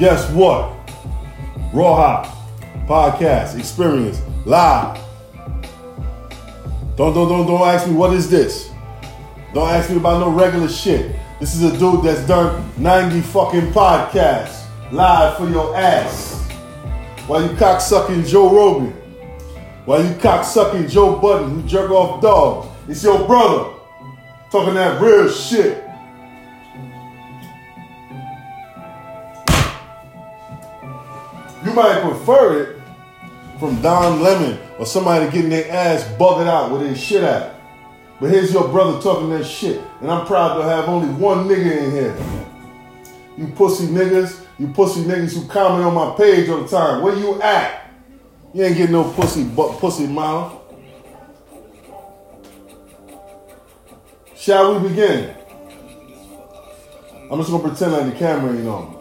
Guess what? Raw Hop podcast experience live. Don't don't don't don't ask me what is this. Don't ask me about no regular shit. This is a dude that's done 90 fucking podcasts live for your ass. While you cocksucking Joe Rogan. While you cocksucking Joe Budden who jerk off dogs. It's your brother talking that real shit. You might prefer it from Don Lemon or somebody getting their ass bugged out with their shit out. But here's your brother talking that shit. And I'm proud to have only one nigga in here. You pussy niggas, you pussy niggas who comment on my page all the time. Where you at? You ain't getting no pussy but pussy mouth. Shall we begin? I'm just gonna pretend like the camera ain't on.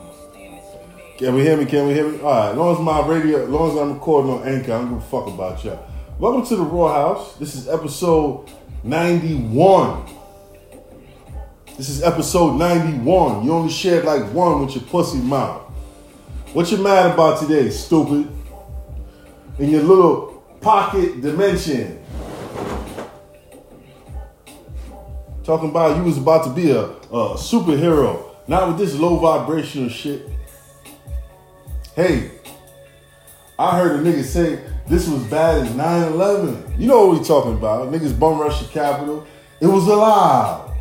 Can we hear me? Can we hear me? All right. As long as my radio, as long as I'm recording on Anchor, I'm gonna fuck about y'all. Welcome to the Rawhaus. This is episode 91. This is episode 91. You only shared like one with your pussy mouth. What you mad about today, stupid? In your little pocket dimension. Talking about you was about to be a, a superhero. Not with this low vibrational shit. Hey, I heard a nigga say this was bad as 9-11. You know what we talking about. Niggas bum rush the Capitol. It was allowed.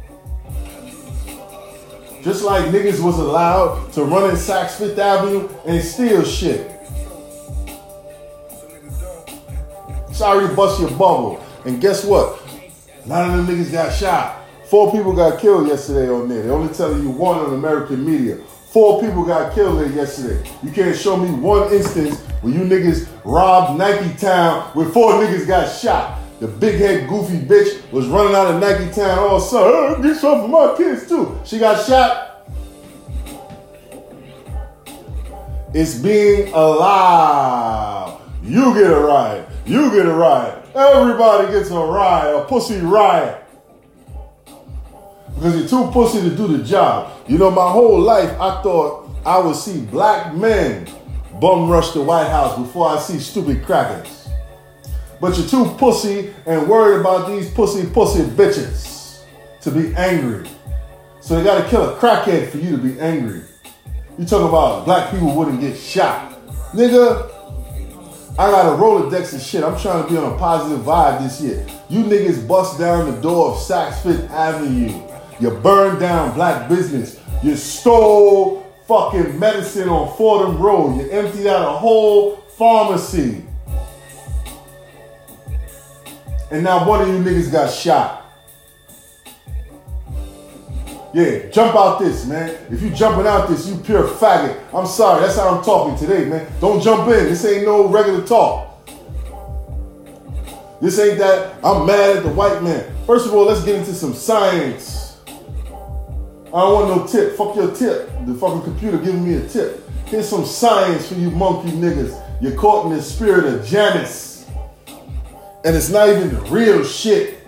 Just like niggas was allowed to run in Saks Fifth Avenue and steal shit. Sorry to bust your bubble. And guess what? None of them niggas got shot. Four people got killed yesterday on there. They only telling you one on American media. Four people got killed there yesterday. You can't show me one instance where you niggas robbed Nike Town where four niggas got shot. The big head goofy bitch was running out of Nike Town all sudden, hey, get something for my kids too. She got shot. It's being allowed. You get a ride. You get a ride. Everybody gets a ride, a pussy ride. Because you're too pussy to do the job. You know, my whole life I thought I would see black men bum rush the White House before I see stupid crackers. But you're too pussy and worried about these pussy pussy bitches to be angry. So they gotta kill a crackhead for you to be angry. You talk about black people wouldn't get shot. Nigga, I got a Rolodex and shit. I'm trying to be on a positive vibe this year. You niggas bust down the door of Saks Fifth Avenue. You burned down black business. You stole fucking medicine on Fordham Road. You emptied out a whole pharmacy. And now one of you niggas got shot. Yeah, jump out this, man. If you jumping out this, you pure faggot. I'm sorry, that's how I'm talking today, man. Don't jump in. This ain't no regular talk. This ain't that I'm mad at the white man. First of all, let's get into some science. I don't want no tip. Fuck your tip. The fucking computer giving me a tip. Here's some science for you monkey niggas. You're caught in the spirit of Janus. And it's not even the real shit.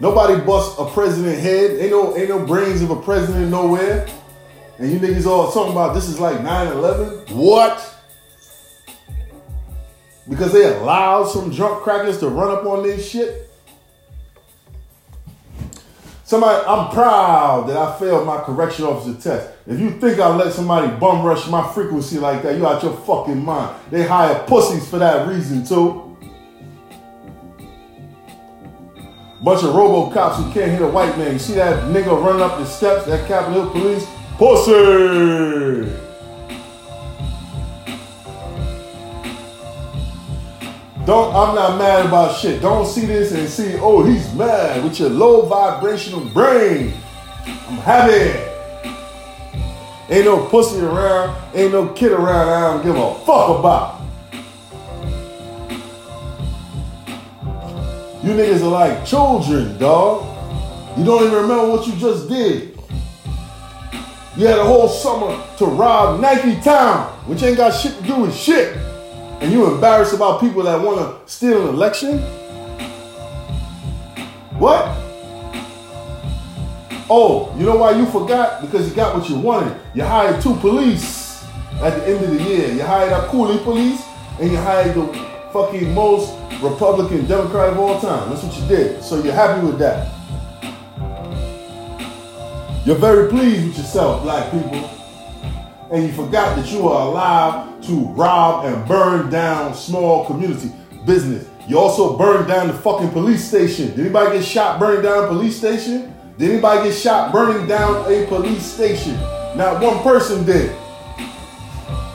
Nobody bust a president head. Ain't no ain't no brains of a president nowhere. And you niggas all talking about this is like 9-11? What? Because they allowed some drunk crackers to run up on this shit? Somebody, I'm proud that I failed my correction officer test. If you think I let somebody bum rush my frequency like that, you out your fucking mind. They hire pussies for that reason too. Bunch of robo-cops who can't hit a white man. You see that nigga running up the steps, that Capitol Hill police? Pussy! Don't, I'm not mad about shit. Don't see this and see, oh, he's mad with your low vibrational brain. I'm happy. Ain't no pussy around, ain't no kid around I don't give a fuck about. You niggas are like children, dog. You don't even remember what you just did. You had a whole summer to rob Nike Town, which ain't got shit to do with shit. And you embarrassed about people that want to steal an election? What? Oh, you know why you forgot? Because you got what you wanted. You hired two police. at the end of the year. You hired a coolie police and you hired the fucking most Republican Democrat of all time. That's what you did. So you're happy with that. You're very pleased with yourself, black people. And you forgot that you are allowed to rob and burn down small community business. You also burned down the fucking police station. Did anybody get shot burning down a police station? Did anybody get shot burning down a police station? Not one person did.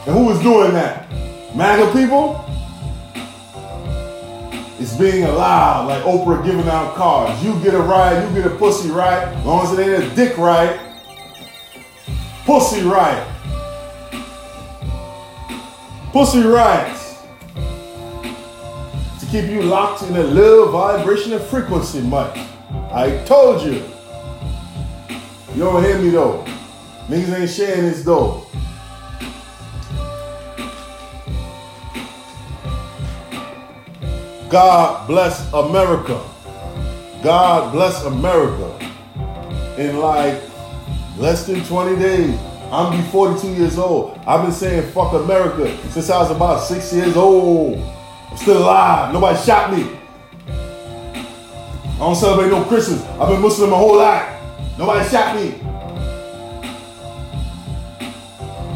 And who was doing that? MAGA people? It's being allowed, like Oprah giving out cars. You get a ride, you get a pussy ride, as long as it ain't a dick ride. Pussy ride. Pussy rides. To keep you locked in a low vibration and frequency, Mike. I told you. You don't hear me though. Niggas ain't sharing this though. God bless America. God bless America. In like less than 20 days, I'm be 42 years old. I've been saying fuck America since I was about six years old. I'm still alive. Nobody shot me. I don't celebrate no Christmas. I've been Muslim my whole life. Nobody shot me.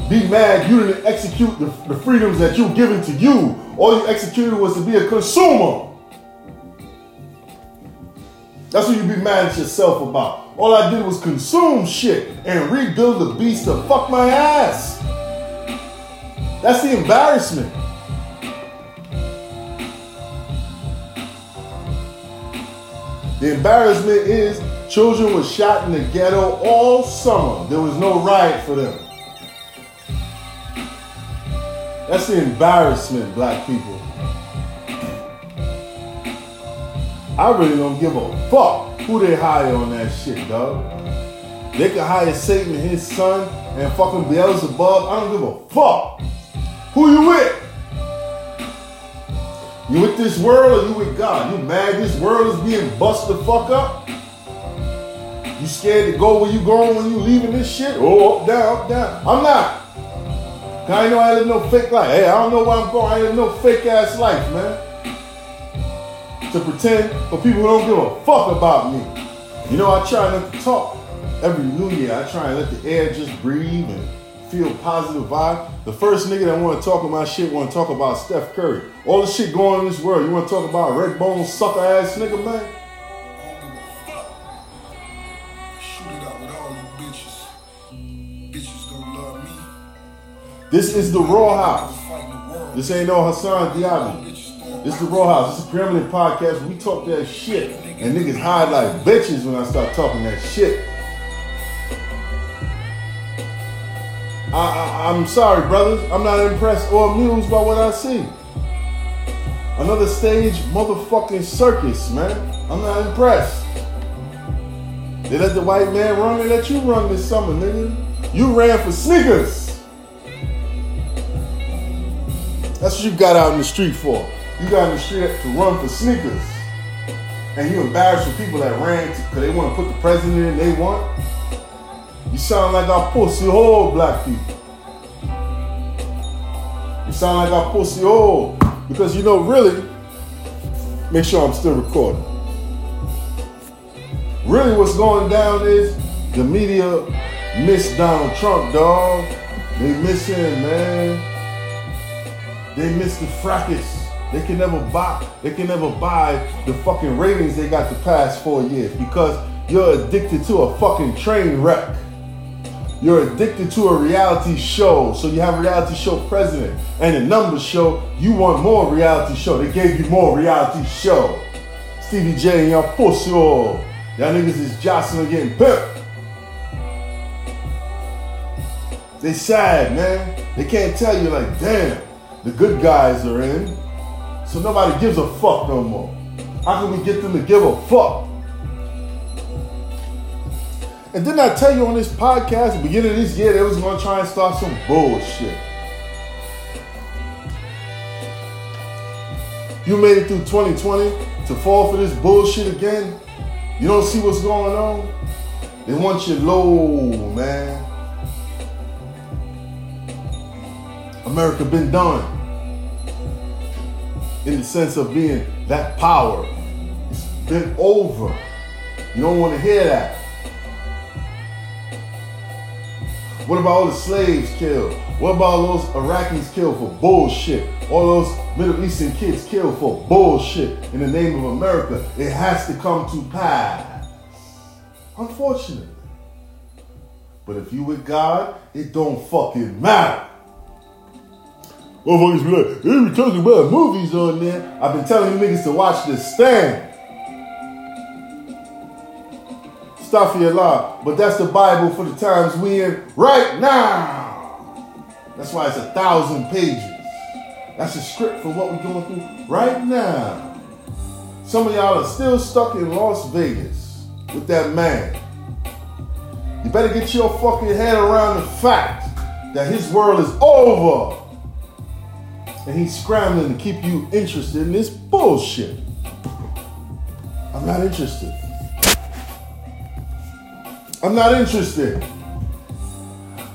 Be mad you didn't execute the, the freedoms that you were given to you. All you executed was to be a consumer. That's what you be mad at yourself about. All I did was consume shit and rebuild the beast to fuck my ass. That's the embarrassment. The embarrassment is children were shot in the ghetto all summer. There was no riot for them. That's the embarrassment, black people. I really don't give a fuck who they hire on that shit, dog. They could hire Satan and his son and fucking Beelzebub. I don't give a fuck. Who you with? You with this world or you with God? You mad this world is being bust the fuck up? You scared to go where you going when you leaving this shit? Oh, up, down, up, down. I'm not. I ain't know I live no fake life. Hey, I don't know where I'm going. I live no fake ass life, man. To pretend for people who don't give a fuck about me. You know, I try not to talk every new year. I try and let the air just breathe and feel positive vibe. The first nigga that want to talk about my shit want to talk about Steph Curry. All the shit going on in this world. You want to talk about red bone sucker ass nigga, man? I don't give a fuck. Shoot it out with all them bitches. Bitches gonna love me. This is the Rawhaus. This ain't no Hassan Diaby. This is the Rawhaus. This is a permanent podcast. We talk that shit. And niggas hide like bitches when I start talking that shit. I, am sorry, brothers. I'm not impressed or amused by what I see. Another stage motherfucking circus, man. I'm not impressed. They let the white man run. They let you run this summer, nigga. You ran for sneakers. That's what you got out in the street for. You got in the street to run for sneakers. And you embarrassed for people that ran because they want to put the president in they want. You sound like our pussy hole, black people. You sound like our pussy hole. Because you know, really, make sure I'm still recording. Really, what's going down is the media miss Donald Trump, dog. They miss him, man. They miss the fracas. They can never buy. They can never buy the fucking ratings they got the past four years because you're addicted to a fucking train wreck. You're addicted to a reality show. So you have a reality show president and the numbers show you want more reality show. They gave you more reality show. Stevie J and y'all pussy all. Y'all niggas is jostling getting pimped. They sad, man. They can't tell you like, damn, the good guys are in, so nobody gives a fuck no more. How can we get them to give a fuck? And didn't I tell you on this podcast, the beginning of this year, they was gonna try and start some bullshit. You made it through 2020 to fall for this bullshit again. You don't see what's going on. They want you low, man. America been done. In the sense of being that power. It's been over. You don't want to hear that. What about all the slaves killed? What about all those Iraqis killed for bullshit? All those Middle Eastern kids killed for bullshit in the name of America. It has to come to pass. Unfortunately. But if you with God, it don't fucking matter. Motherfuckers be like, they be talking about movies on there. I've been telling you niggas to watch The Stand. Astaghfirullah. But that's the Bible for the times we in right now. That's why it's a thousand pages. That's a script for what we're going through right now. Some of y'all are still stuck in Las Vegas with that man. You better get your fucking head around the fact that his world is over. And he's scrambling to keep you interested in this bullshit. I'm not interested. I'm not interested.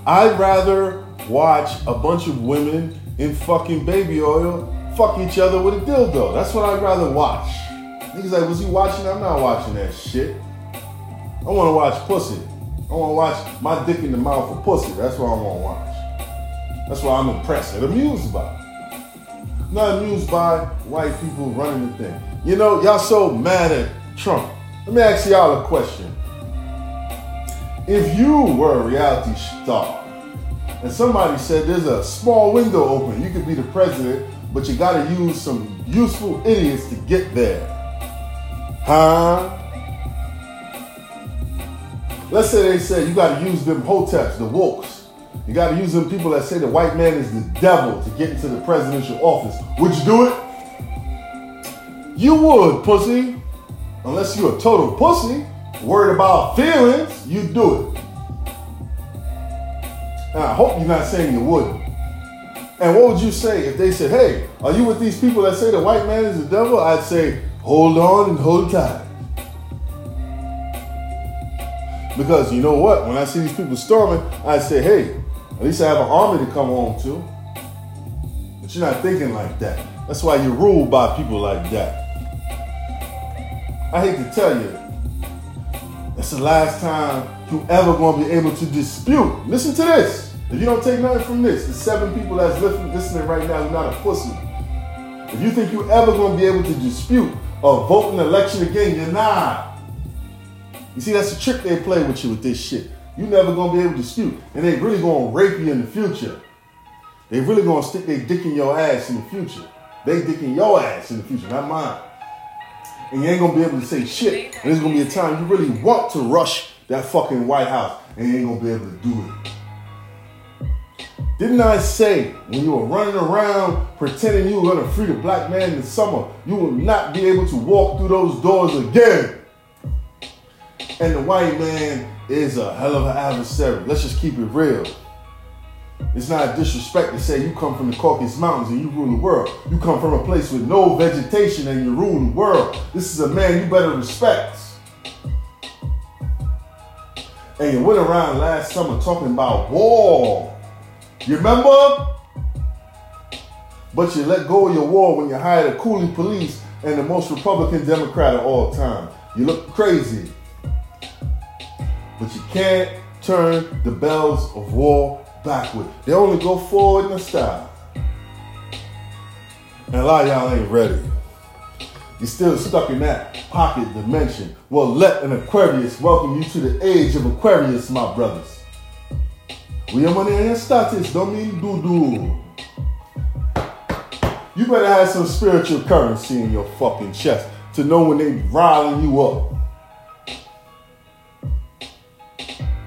I'd rather watch a bunch of women in fucking baby oil fuck each other with a dildo. That's what I'd rather watch. Niggas like, was he watching? I'm not watching that shit. I want to watch pussy. I want to watch my dick in the mouth of pussy. That's what I want to watch. That's what I'm impressed and amused by. Not amused by white people running the thing. You know, y'all so mad at Trump. Let me ask y'all a question. If you were a reality star and somebody said there's a small window open, you could be the president, but you gotta use some useful idiots to get there. Huh? Let's say they say you gotta use them hoteps, the wokes. You gotta use them people that say the white man is the devil to get into the presidential office. Would you do it? You would, pussy. Unless you're a total pussy worried about feelings, you do it. And I hope you're not saying you wouldn't. And what would you say if they said, hey, are you with these people that say the white man is the devil? I'd say, hold on and hold tight. Because you know what? When I see these people storming, I say, hey, at least I have an army to come home to. But you're not thinking like that. That's why you're ruled by people like that. I hate to tell you, that's the last time you ever gonna be able to dispute. Listen to this. If you don't take nothing from this, the seven people that's listening right now, you're not a pussy. If you think you're ever gonna be able to dispute or vote in an election again, you're not. You see, that's the trick they play with you with this shit. You never gonna be able to dispute, and they really gonna rape you in the future. They really gonna stick their dick in your ass in the future. They dick in your ass in the future, not mine and you ain't gonna be able to say shit. And there's gonna be a time you really want to rush that fucking White House, and you ain't gonna be able to do it. Didn't I say when you were running around pretending you were gonna free the black man in the summer, you will not be able to walk through those doors again? And the white man is a hell of an adversary. Let's just keep it real. It's not disrespect to say you come from the Caucasus Mountains and you rule the world. You come from a place with no vegetation and you rule the world. This is a man you better respect. And you went around last summer talking about war. You remember? But you let go of your war when you hired a coolie police and the most Republican Democrat of all time. You look crazy. But you can't turn the bells of war backward. They only go forward in a style. And a lot of y'all ain't ready. You're still stuck in that pocket dimension. Well, let an Aquarius welcome you to the age of Aquarius, my brothers. We are money and status, don't mean doo doo. You better have some spiritual currency in your fucking chest to know when they riling you up.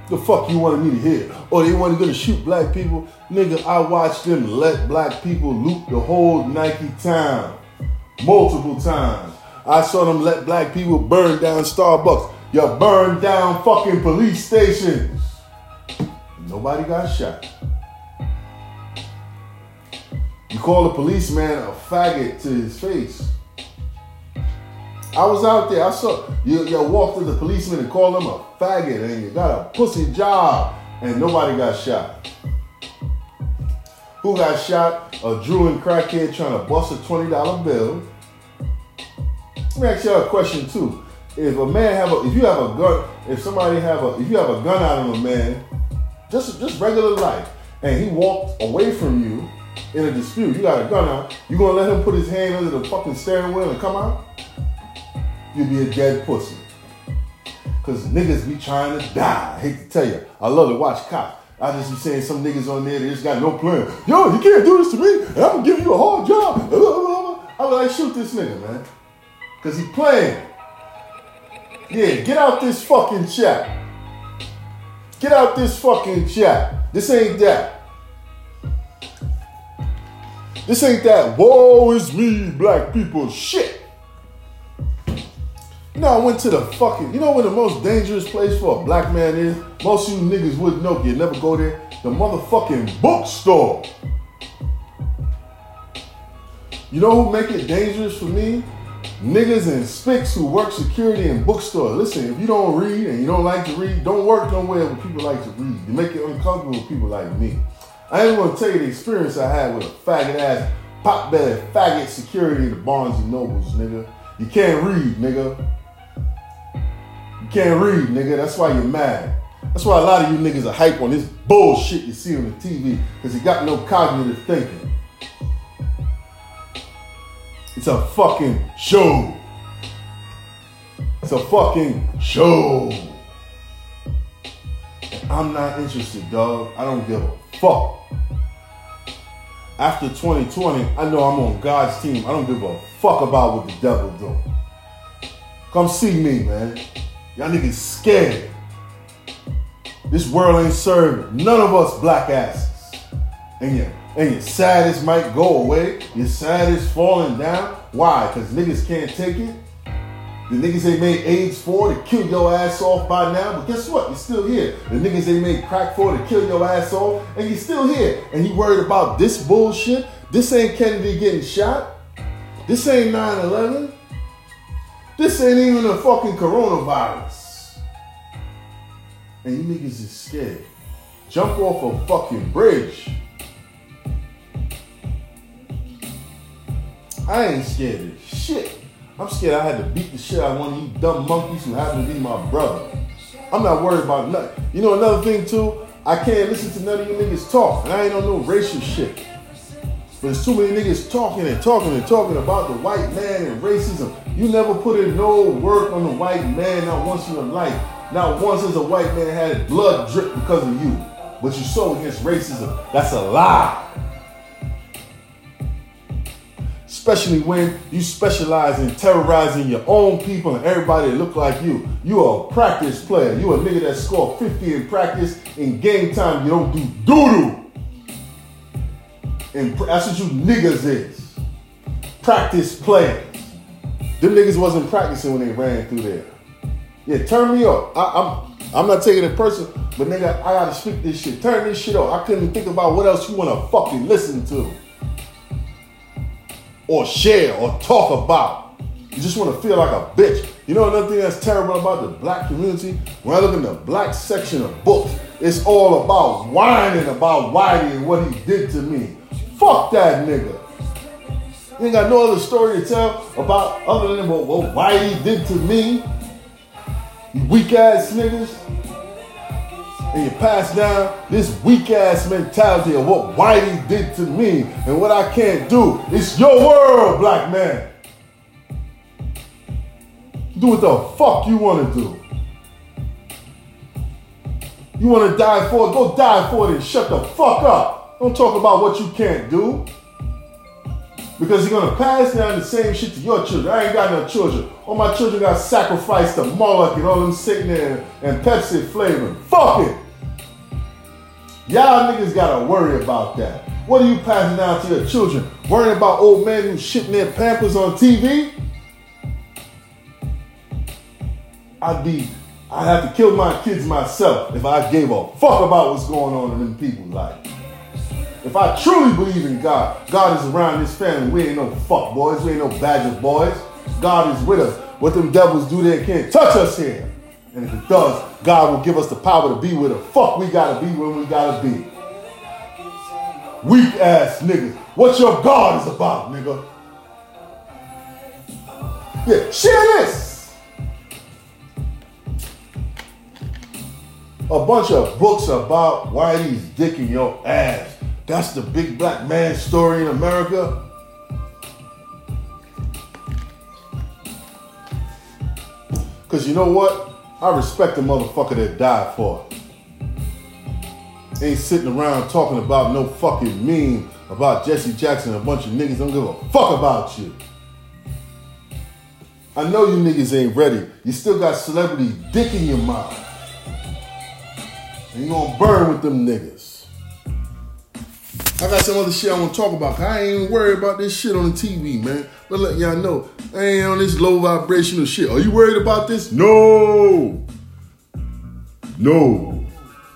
The fuck you wanted me to hear? Or they wanted to shoot black people? Nigga, I watched them let black people loot the whole Nike town multiple times. I saw them let black people burn down Starbucks. You burned down fucking police stations. Nobody got shot. You call a policeman a faggot to his face. I was out there. I saw you, you walked to the policeman and called him a faggot, and you got a pussy job, and nobody got shot. Who got shot? A drooling crackhead trying to bust a $20 bill. Let me ask y'all a question too. If a man have a, if you have a gun, if somebody have a, if you have a gun out on a man, just just regular life, and he walked away from you in a dispute, you got a gun out, you gonna let him put his hand under the fucking steering wheel and come out? You'll be a dead pussy. Cause niggas be trying to die. I hate to tell you, I love to watch cops. I just be saying some niggas on there, they just got no plan. Yo, you can't do this to me, and I'm gonna give you a hard job. I was like, shoot this nigga, man. Cause he playing. Yeah, get out this fucking chat. Get out this fucking chat. This ain't that. This ain't that woe is me, black people shit. You know, I went to the fucking, you know where the most dangerous place for a black man is? Most of you niggas wouldn't know, you'd never go there. The motherfucking bookstore. You know who make it dangerous for me? Niggas and spicks who work security in bookstores. Listen, if you don't read and you don't like to read, don't work nowhere where people like to read. You make it uncomfortable with people like me. I ain't gonna tell you the experience I had with a faggot ass, pop belly, faggot security in the Barnes and Nobles, nigga. You can't read, nigga. You can't read, nigga. That's why you're mad. That's why a lot of you niggas are hype on this bullshit you see on the TV, because you got no cognitive thinking. It's a fucking show. It's a fucking show. I'm not interested, dog. I don't give a fuck. After 2020, I know I'm on God's team. I don't give a fuck about what the devil doing. Come see me, man. Y'all niggas scared. This world ain't serving none of us black asses. And your, and your saddest might go away. Your saddest falling down. Why? Because niggas can't take it. The niggas they made AIDS for to kill your ass off by now, but guess what? You're still here. The niggas they made crack for to kill your ass off, and you're still here. And you worried about this bullshit? This ain't Kennedy getting shot. This ain't 9-11. This ain't even a fucking coronavirus. And you niggas is scared. Jump off a fucking bridge. I ain't scared of shit. I'm scared I had to beat the shit out of one of you dumb monkeys who happen to be my brother. I'm not worried about nothing. You know another thing too? I can't listen to none of you niggas talk, and I ain't on no racial shit. But there's too many niggas talking and talking and talking about the white man and racism. You never put in no work on the white man, not once in your life. Not once has a white man had blood drip because of you. But you so against racism. That's a lie especially when you specialize in terrorizing your own people and everybody that look like you. You are a practice player. You a nigga that score 50 in practice. In game time, you don't do doo-doo. And that's what you niggas is. Practice players. Them niggas wasn't practicing when they ran through there. Yeah, turn me up. I, I'm I'm not taking it personal, but nigga, I gotta speak this shit. Turn this shit up. I couldn't think about what else you wanna fucking listen to or share or talk about. You just want to feel like a bitch. You know another thing that's terrible about the black community? When I look in the black section of books, it's all about whining about Whitey and what he did to me. Fuck that nigga. You ain't got no other story to tell about other than what, what Whitey did to me. You weak ass niggas and you pass down this weak ass mentality of what Whitey did to me and what I can't do. It's your world, black man. Do what the fuck you want to do. You want to die for it? Go die for it and shut the fuck up. Don't talk about what you can't do. Because you're gonna pass down the same shit to your children. I ain't got no children. All my children got sacrificed to Moloch and all them sitting there and Pepsi flavoring. Fuck it. Y'all niggas gotta worry about that. What are you passing down to your children? Worrying about old men who shitting their pampers on TV? I'd be, I'd have to kill my kids myself if I gave a fuck about what's going on in them people's life. If I truly believe in God, God is around this family. We ain't no fuck boys. We ain't no badger boys. God is with us. What them devils do, they can't touch us here. And if it does, God will give us the power to be where the fuck we gotta be when we gotta be. Weak ass niggas. What your God is about, nigga. Yeah, share this. A bunch of books about why he's dicking your ass. That's the big black man story in America. Cause you know what? I respect the motherfucker that died for it. Ain't sitting around talking about no fucking meme about Jesse Jackson and a bunch of niggas don't give a fuck about you. I know you niggas ain't ready. You still got celebrity dick in your mouth. And you gonna burn with them niggas. I got some other shit I want to talk about. I ain't worried about this shit on the TV, man. But let y'all know, I ain't on this low vibrational shit. Are you worried about this? No. No.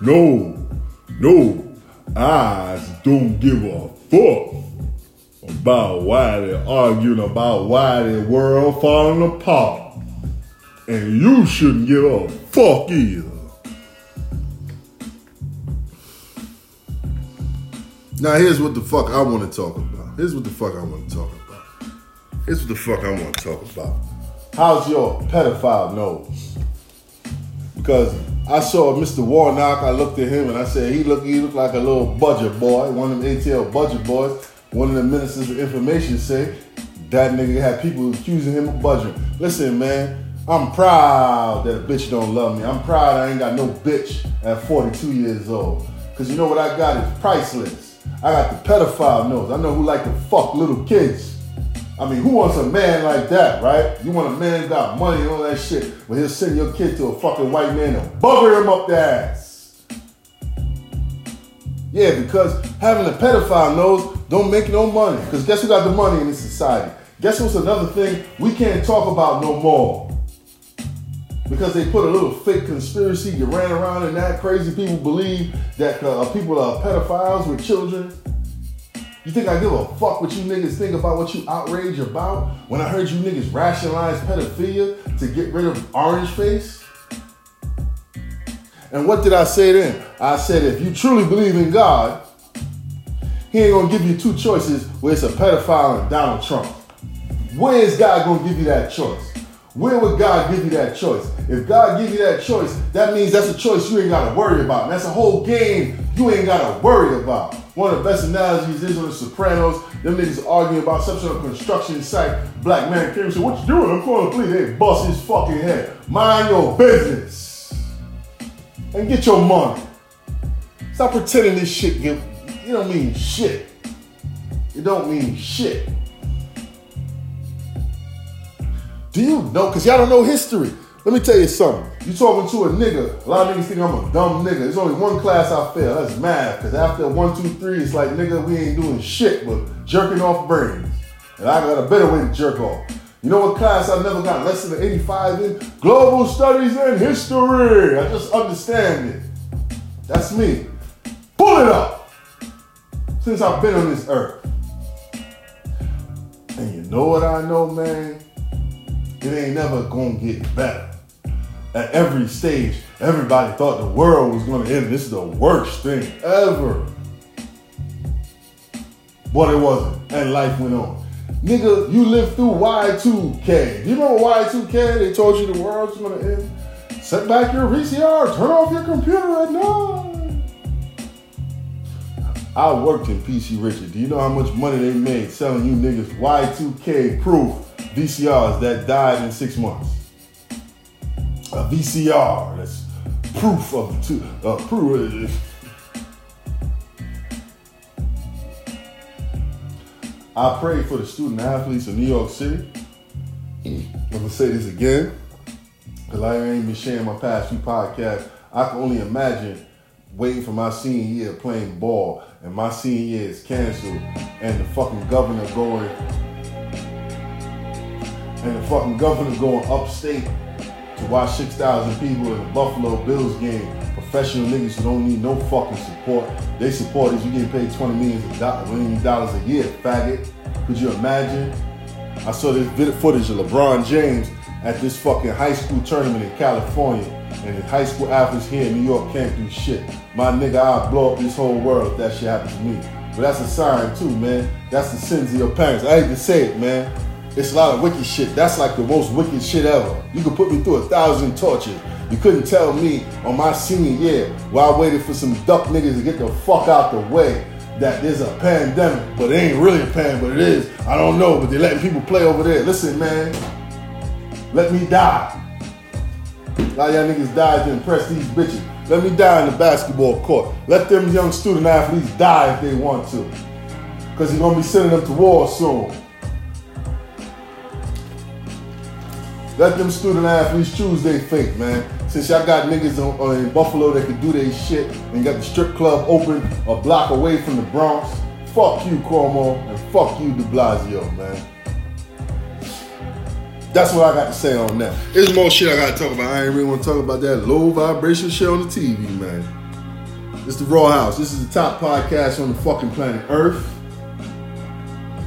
No. No. I don't give a fuck about why they're arguing about why the world falling apart. And you shouldn't give a fuck either. Now here's what the fuck I want to talk about. Here's what the fuck I want to talk about. Here's what the fuck I want to talk about. How's your pedophile nose? Because I saw Mr. Warnock, I looked at him and I said, he looked he looked like a little budget boy, one of them ATL budget boys. One of the ministers of information say that nigga had people accusing him of budget. Listen, man, I'm proud that a bitch don't love me. I'm proud I ain't got no bitch at 42 years old. Cause you know what I got is priceless. I got the pedophile nose. I know who like to fuck little kids. I mean, who wants a man like that, right? You want a man got money and all that shit, but he'll send your kid to a fucking white man and bugger him up the ass. Yeah, because having a pedophile nose don't make no money. Because guess who got the money in this society? Guess what's another thing we can't talk about no more? Because they put a little fake conspiracy you ran around and that crazy people believe that uh, people are pedophiles with children. You think I give a fuck what you niggas think about what you outrage about when I heard you niggas rationalize pedophilia to get rid of orange face? And what did I say then? I said if you truly believe in God, he ain't gonna give you two choices where it's a pedophile and Donald Trump. Where is God gonna give you that choice? Where would God give you that choice? If God give you that choice, that means that's a choice you ain't gotta worry about. That's a whole game you ain't gotta worry about. One of the best analogies is on The Sopranos. Them niggas arguing about some sort of construction site. Black man came and said, What you doing? I'm calling the police. They bust his fucking head. Mind your business. And get your money. Stop pretending this shit you don't mean shit. It don't mean shit. Do you know? Because y'all don't know history. Let me tell you something. You talking to a nigga, a lot of niggas think I'm a dumb nigga. There's only one class I fail. That's math. Because after one, two, three, it's like, nigga, we ain't doing shit but jerking off brains. And I got a better way to jerk off. You know what class I never got less than 85 in? Global Studies and History. I just understand it. That's me. Pull it up. Since I've been on this earth. And you know what I know, man? It ain't never gonna get better. At every stage, everybody thought the world was gonna end. This is the worst thing ever. But it wasn't, and life went on. Nigga, you lived through Y2K. You remember Y2K? They told you the world's gonna end. Set back your VCR, turn off your computer at night. I worked in PC Richard. Do you know how much money they made selling you niggas Y2K proof VCRs that died in six months. A VCR that's proof of two, uh, proof. I pray for the student athletes of New York City. I'm gonna say this again, because I ain't been sharing my past few podcasts. I can only imagine waiting for my senior year playing ball, and my senior year is canceled, and the fucking governor going and the fucking governor going upstate to watch 6,000 people in a Buffalo Bills game. Professional niggas who don't need no fucking support. They support is you getting paid 20 million dollars a year, faggot. Could you imagine? I saw this video footage of LeBron James at this fucking high school tournament in California. And the high school athletes here in New York can't do shit. My nigga, I'll blow up this whole world if that shit happens to me. But that's a sign too, man. That's the sins of your parents. I hate to say it, man. It's a lot of wicked shit. That's like the most wicked shit ever. You could put me through a thousand tortures. You couldn't tell me on my senior year while I waited for some duck niggas to get the fuck out the way that there's a pandemic, but it ain't really a pandemic, but it is. I don't know, but they're letting people play over there. Listen, man, let me die. A lot of y'all niggas died to impress these bitches. Let me die in the basketball court. Let them young student athletes die if they want to. Because you're going to be sending them to war soon. Let them student athletes choose their fate, man. Since y'all got niggas on, in Buffalo that can do their shit and got the strip club open a block away from the Bronx, fuck you, Cuomo, and fuck you, de Blasio, man. That's what I got to say on that. There's more shit I got to talk about. I ain't really want to talk about that low vibration shit on the TV, man. It's the Rawhaus. This is the top podcast on the fucking planet Earth.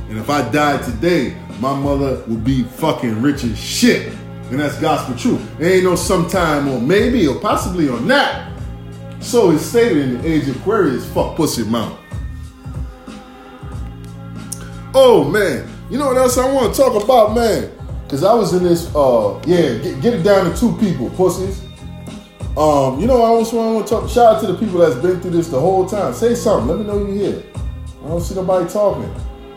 And if I died today, my mother would be fucking rich as shit. And that's gospel truth. There ain't no sometime or maybe or possibly or not. So it's stated in the age of Aquarius, fuck pussy mouth. Oh man, you know what else I want to talk about, man? Cause I was in this, uh, yeah, get, get it down to two people, pussies. Um, you know, I also want to talk. Shout out to the people that's been through this the whole time. Say something. Let me know you're here. I don't see nobody talking.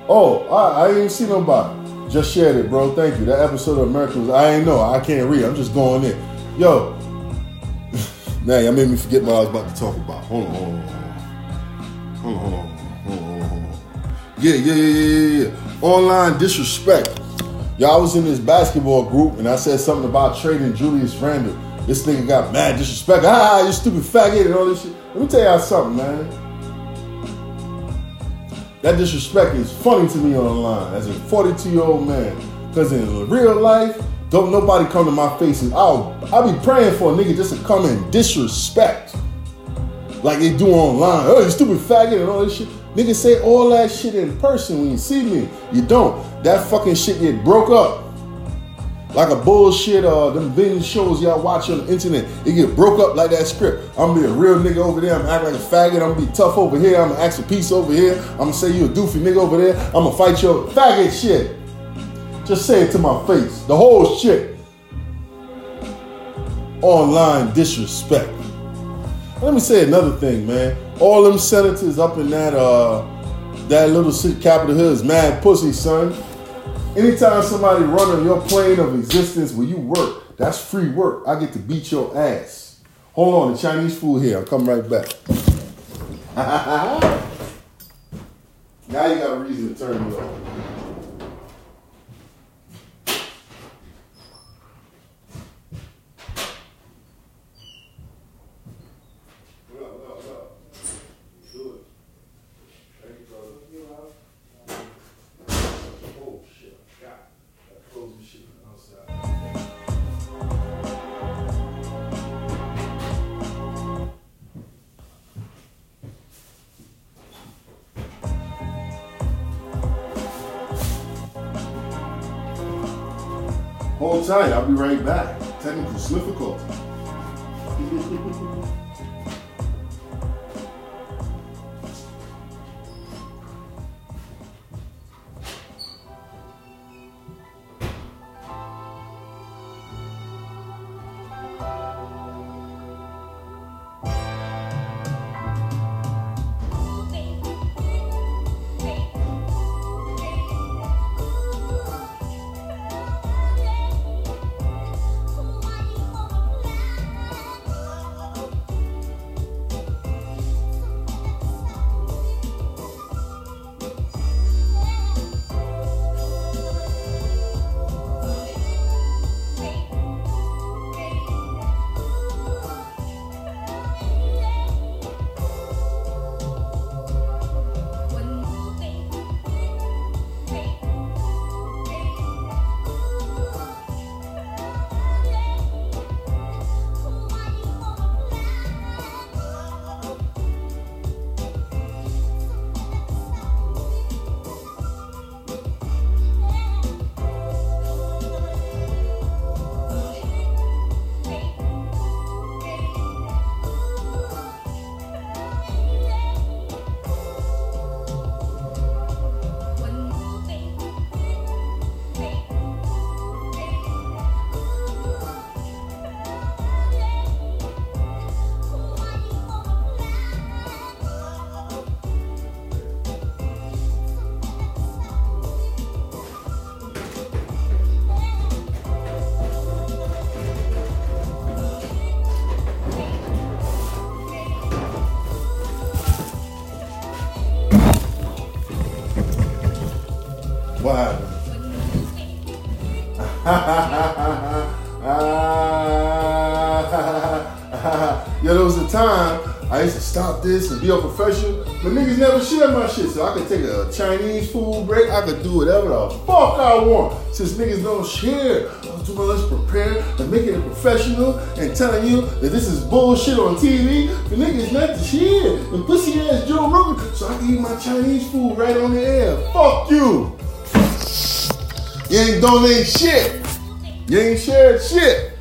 Oh, I, I ain't see nobody. Just shared it, bro. Thank you. That episode of America was, I ain't know. I can't read. I'm just going in. Yo. Man, y'all made me forget what I was about to talk about. Hold on, hold on. Hold on, hold on, hold on, hold on. Yeah, yeah, yeah, yeah, yeah. Online disrespect. Y'all was in this basketball group and I said something about trading Julius Randle. This nigga got mad disrespect. Ah, you stupid faggot and all this shit. Let me tell y'all something, man. That disrespect is funny to me online as a 42 year old man. Because in real life, don't nobody come to my face and I'll, I'll be praying for a nigga just to come and disrespect. Like they do online. Oh, you stupid faggot and all this shit. Niggas say all that shit in person when you see me. You don't. That fucking shit get broke up. Like a bullshit, uh, them binge shows y'all watch on the internet. It get broke up like that script. I'm gonna be a real nigga over there. I'm act like a faggot. I'm gonna be tough over here. I'm gonna act a piece over here. I'm gonna say you a doofy nigga over there. I'm gonna fight your faggot shit. Just say it to my face. The whole shit. Online disrespect. Let me say another thing, man. All them senators up in that uh that little city, Capitol Hill is mad pussy, son. Anytime somebody run on your plane of existence where you work, that's free work. I get to beat your ass. Hold on, the Chinese food here. I'll come right back. now you got a reason to turn me off. Tight, I'll be right back. Technical difficulty. What happened? Yo, there was a time I used to stop this and be a professional, but niggas never share my shit. So I could take a Chinese food break, I could do whatever the fuck I want. Since niggas don't share, I was doing let's prepare and making it professional and telling you that this is bullshit on TV for niggas not to share. And pussy ass Joe Rogan, so I can eat my Chinese food right on the air. Fuck you. You ain't donate shit. You ain't shared shit.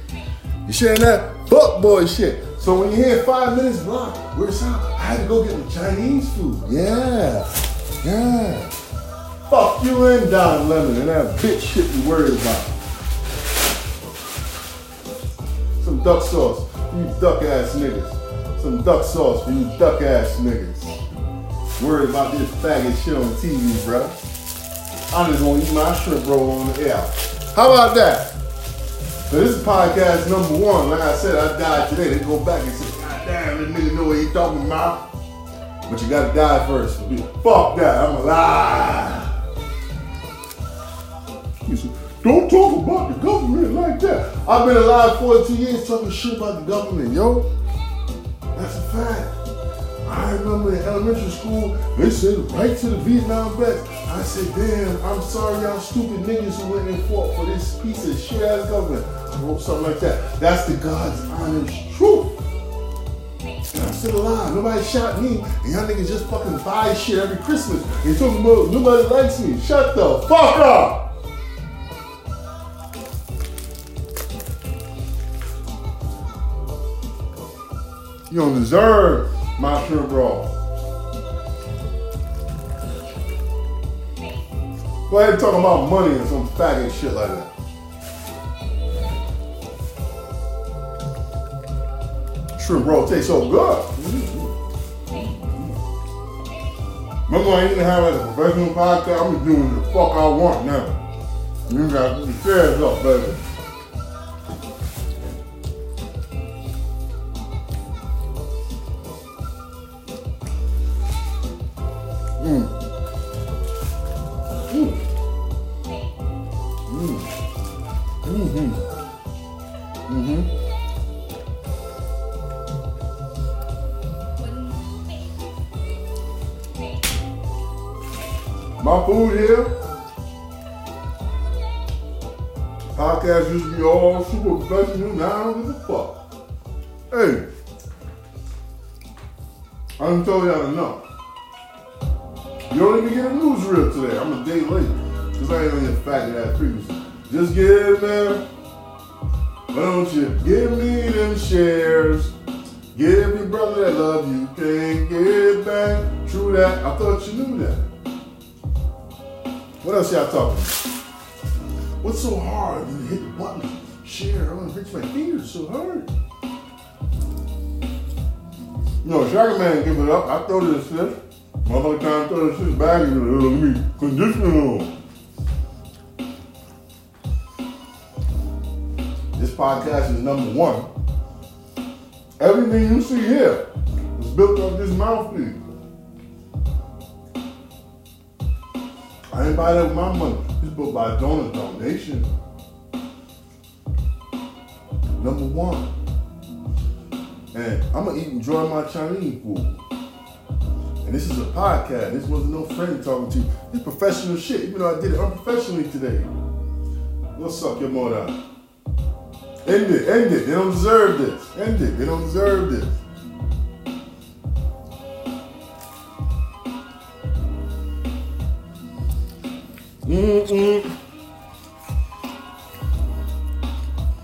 You sharing that fuck boy shit. So when you hear five minutes block, out? I had to go get Chinese food. Yeah. Yeah. Fuck you and Don Lemon and that bitch shit you worried about. Some duck sauce for you duck ass niggas. Some duck sauce for you duck ass niggas. Worried about this faggot shit on TV, bro. I'm just gonna eat my shrimp roll on the air. How about that? So this is podcast number one. Like I said, I died today. They go back and say, God damn, this nigga know what he talking about. But you gotta die first. Fuck that, I'm alive. He said, don't talk about the government like that. I've been alive 42 years talking shit about the government, yo. That's a fact. I remember in elementary school, they said write to the Vietnam vets. I said, damn, I'm sorry y'all stupid niggas who went and fought for this piece of shit ass government. I wrote something like that. That's the God's honest truth. And I'm still alive. Nobody shot me. And y'all niggas just fucking buy shit every Christmas. And talking about nobody likes me. Shut the fuck up. You don't deserve my shrimp roll. Go ahead and talk about money and some faggot shit like that. Shrimp roll tastes so good. Remember, I didn't have like a professional podcast. I'm just doing the fuck I want now. You got the chairs up, baby. What else y'all talking about? What's so hard? You hit the button. Share. I want to reach my fingers so hard. You know, Man give it up. I throw this shit. Motherfucker trying to throw this shit back and uh, let me conditioner on. This podcast is number one. Everything you see here was built off this mouthpiece. I ain't buy that with my money. It's built by a donor donation. Number one. And I'm gonna eat enjoy my Chinese food. And this is a podcast. This wasn't no friend talking to you. This professional shit, even though I did it unprofessionally today. Go suck your mother. End it, end it. They don't deserve this. End it. They don't deserve this. 음, 음.